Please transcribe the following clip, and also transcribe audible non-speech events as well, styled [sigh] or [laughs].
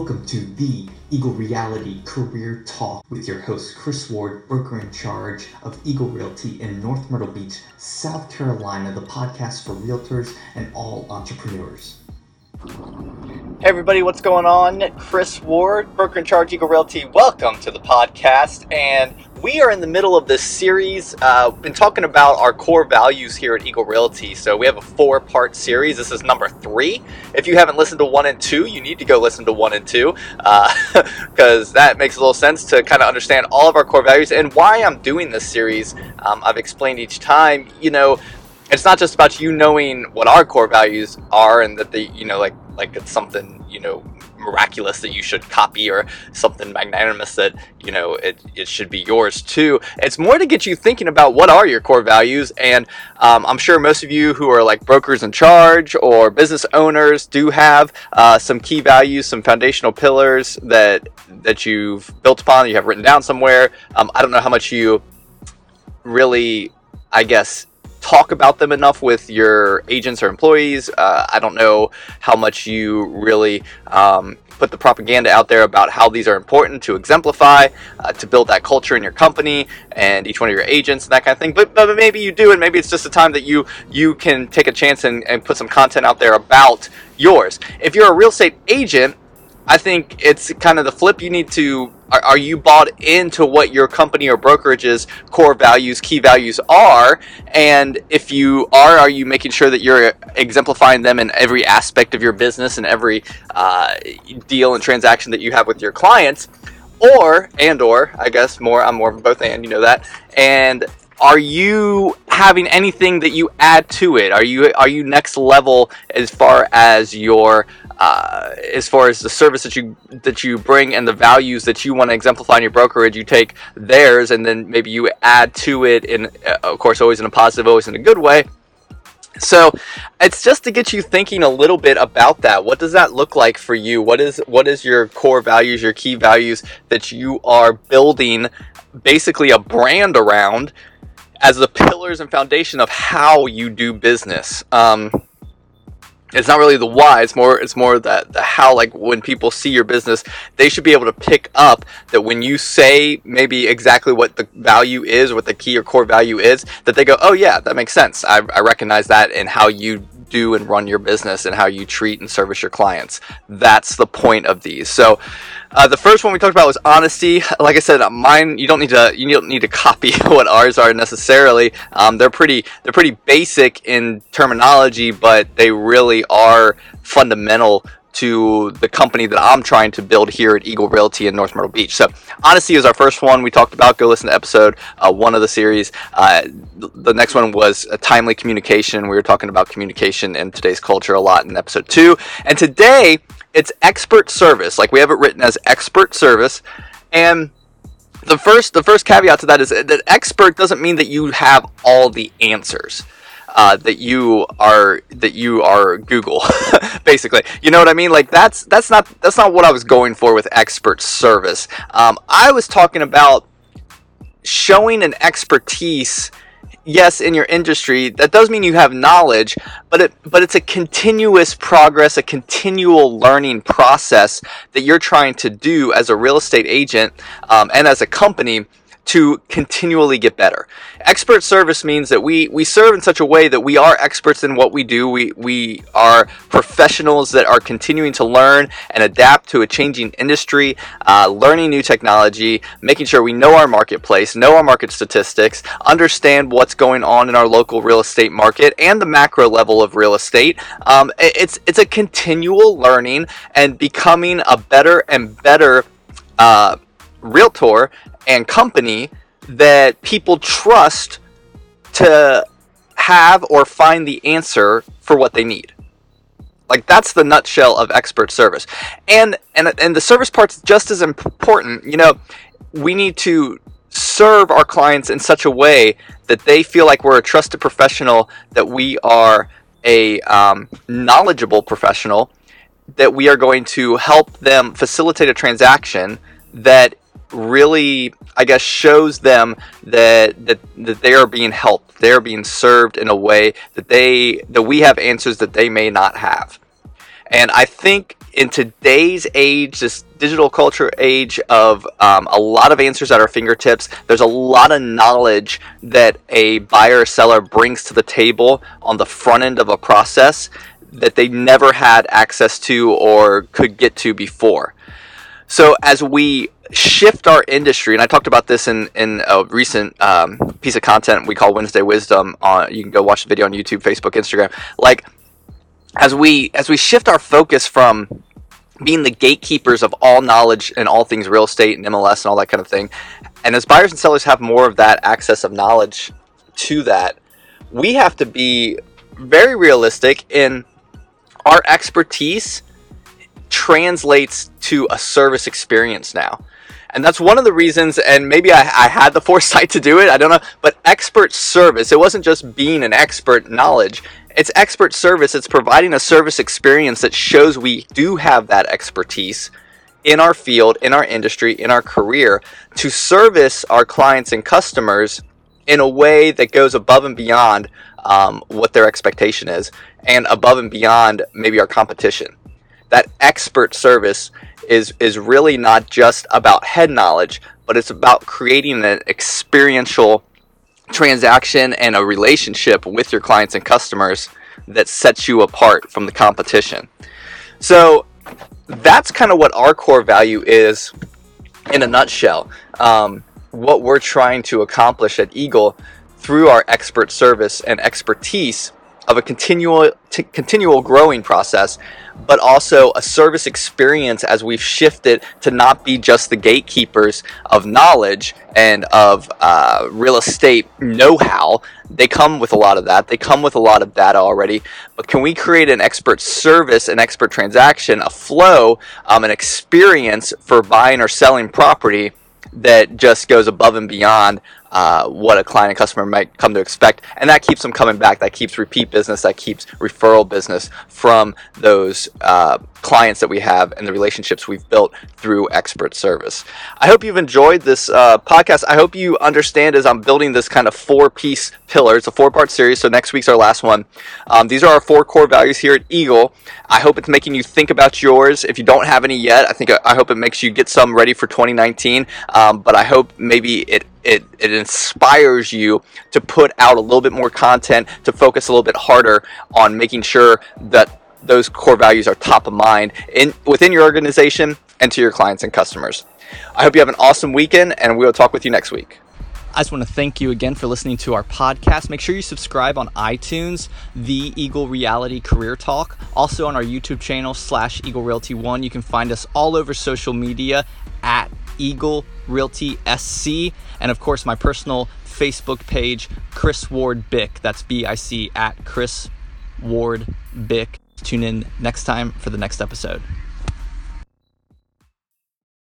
Welcome to the Eagle Reality Career Talk with your host, Chris Ward, broker in charge of Eagle Realty in North Myrtle Beach, South Carolina, the podcast for realtors and all entrepreneurs. Hey everybody, what's going on? Chris Ward, broker in charge, Eagle Realty. Welcome to the podcast, and we are in the middle of this series. Uh, been talking about our core values here at Eagle Realty. So we have a four-part series. This is number three. If you haven't listened to one and two, you need to go listen to one and two because uh, [laughs] that makes a little sense to kind of understand all of our core values and why I'm doing this series. Um, I've explained each time. You know, it's not just about you knowing what our core values are and that they, you know, like like it's something you know miraculous that you should copy or something magnanimous that you know it, it should be yours too. It's more to get you thinking about what are your core values and um, i'm sure most of you who are like brokers in charge or business owners do have uh, some key values some foundational pillars that that you've built upon that you have written down somewhere. Um, i don't know how much you really i guess talk about them enough with your agents or employees. Uh, I don't know how much you really um, put the propaganda out there about how these are important to exemplify, uh, to build that culture in your company and each one of your agents and that kind of thing. But, but maybe you do, and maybe it's just a time that you you can take a chance and, and put some content out there about yours. If you're a real estate agent, I think it's kind of the flip. You need to are, are, you bought into what your company or brokerage's core values, key values are? And if you are, are you making sure that you're exemplifying them in every aspect of your business and every uh, deal and transaction that you have with your clients? Or and or I guess more. I'm more of both and you know that. And are you having anything that you add to it? Are you are you next level as far as your uh, as far as the service that you that you bring and the values that you want to exemplify in your brokerage, you take theirs and then maybe you add to it in, uh, of course, always in a positive, always in a good way. So it's just to get you thinking a little bit about that. What does that look like for you? What is what is your core values, your key values that you are building basically a brand around as the pillars and foundation of how you do business? Um, it's not really the why it's more it's more that the how like when people see your business they should be able to pick up that when you say maybe exactly what the value is what the key or core value is that they go oh yeah that makes sense. I, I recognize that in how you do and run your business and how you treat and service your clients. That's the point of these. So, uh, the first one we talked about was honesty. Like I said, mine you don't need to you don't need to copy [laughs] what ours are necessarily. Um, they're pretty they're pretty basic in terminology, but they really are fundamental to the company that I'm trying to build here at Eagle Realty in North Myrtle Beach. So, honesty is our first one we talked about. Go listen to episode uh, one of the series. Uh, the next one was timely communication. We were talking about communication in today's culture a lot in episode two. And today, it's expert service. Like we have it written as expert service. And the first the first caveat to that is that expert doesn't mean that you have all the answers uh, that you are that you are Google, [laughs] basically. You know what I mean? Like that's that's not that's not what I was going for with expert service. Um, I was talking about showing an expertise yes in your industry that does mean you have knowledge but it but it's a continuous progress a continual learning process that you're trying to do as a real estate agent um, and as a company to continually get better. Expert service means that we, we serve in such a way that we are experts in what we do. We, we are professionals that are continuing to learn and adapt to a changing industry, uh, learning new technology, making sure we know our marketplace, know our market statistics, understand what's going on in our local real estate market and the macro level of real estate. Um, it's, it's a continual learning and becoming a better and better uh, realtor and company that people trust to have or find the answer for what they need. Like that's the nutshell of expert service. And and and the service part's just as important. You know, we need to serve our clients in such a way that they feel like we're a trusted professional, that we are a um, knowledgeable professional, that we are going to help them facilitate a transaction that really I guess shows them that that that they are being helped. They're being served in a way that they that we have answers that they may not have. And I think in today's age, this digital culture age of um, a lot of answers at our fingertips, there's a lot of knowledge that a buyer or seller brings to the table on the front end of a process that they never had access to or could get to before. So as we shift our industry, and I talked about this in, in a recent um, piece of content we call Wednesday Wisdom. On you can go watch the video on YouTube, Facebook, Instagram. Like as we as we shift our focus from being the gatekeepers of all knowledge and all things real estate and MLS and all that kind of thing, and as buyers and sellers have more of that access of knowledge to that, we have to be very realistic in our expertise translates to a service experience now. And that's one of the reasons, and maybe I, I, had the [laughs] foresight to do it, I don't know, but expert service, it wasn't just being an expert knowledge, it's expert service. It's providing a service experience that shows we do have that expertise in our field, in our industry, in our career to service our clients and customers in a way that goes above and beyond um, what their expectation is and above and beyond maybe our competition. That expert service is is really not just about head knowledge, but it's about creating an experiential transaction and a relationship with your clients and customers that sets you apart from the competition. So that's kind of what our core value is in a nutshell. Um, what we're trying to accomplish at Eagle through our expert service and expertise of a continual t- continual growing process, but also a service experience as we've shifted to not be just the gatekeepers of knowledge and of uh, real estate know-how. They come with a lot of that. They come with a lot of data already. But can we create an expert service, an expert transaction, a flow, um, an experience for buying or selling property? that just goes above and beyond uh, what a client and customer might come to expect. And that keeps them coming back. That keeps repeat business. That keeps referral business from those uh, clients that we have and the relationships we've built through expert service. I hope you've enjoyed this uh, podcast. I hope you understand as I'm building this kind of four piece pillar. It's a four part series. So next week's our last one. Um, these are our four core values here at Eagle. I hope it's making you think about yours. If you don't have any yet, I think I hope it makes you get some ready for 2019. Um, but I hope maybe it it, it inspires you to put out a little bit more content, to focus a little bit harder on making sure that those core values are top of mind in within your organization and to your clients and customers. I hope you have an awesome weekend and we will talk with you next week. I just want to thank you again for listening to our podcast. Make sure you subscribe on iTunes, the Eagle Reality Career Talk. Also on our YouTube channel slash Eagle Realty One. You can find us all over social media at Eagle Realty SC. And of course, my personal Facebook page, Chris Ward Bick. That's B I C at Chris Ward Bick. Tune in next time for the next episode.